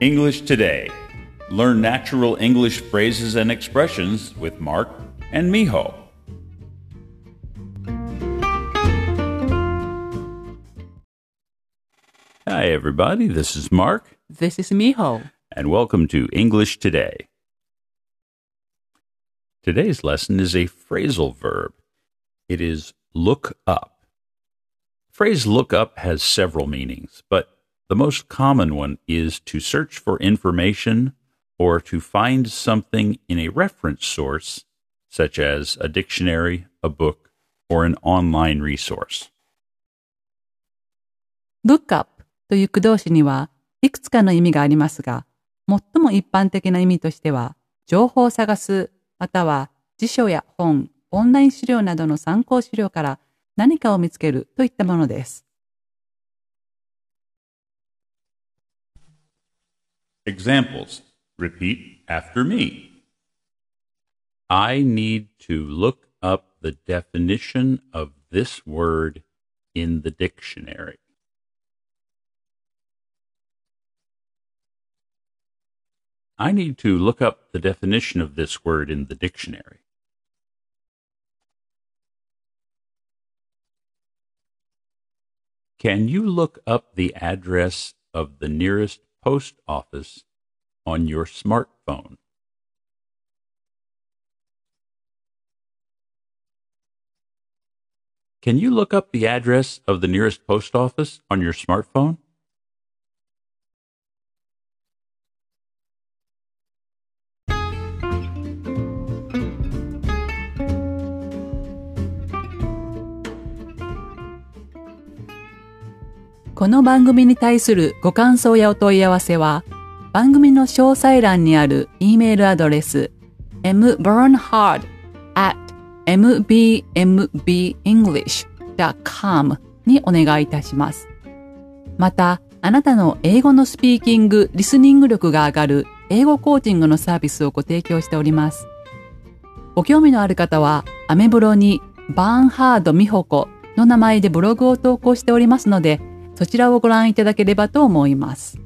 English Today. Learn natural English phrases and expressions with Mark and Miho. Hi, everybody. This is Mark, This is Miho. and welcome to English Today. Today's lesson is a phrasal verb. It is look up. The phrase look up has several meanings, but the most common one is to search for information or to find something in a reference source, such as a dictionary, a book, or an online resource. look up という駆動詞にはいくつかの意味がありますが、最も一般的な意味としては、情報を探す、または辞書や本、オンライン資料などの参考資料から何かを見つけるといったものです。Examples. Repeat after me. I need to look up the definition of this word in the dictionary. I need to look up the definition of this word in the dictionary. Can you look up the address of the nearest post office on your smartphone? Can you look up the address of the nearest post office on your smartphone?「この番組に対するご感想やお問い合わせは、番組の詳細欄にある E メールアドレス mburnhard at mbmbenglish.com にお願いいたします。また、あなたの英語のスピーキング、リスニング力が上がる英語コーチングのサービスをご提供しております。ご興味のある方は、アメブロにバーンハード美穂子の名前でブログを投稿しておりますので、そちらをご覧いただければと思います。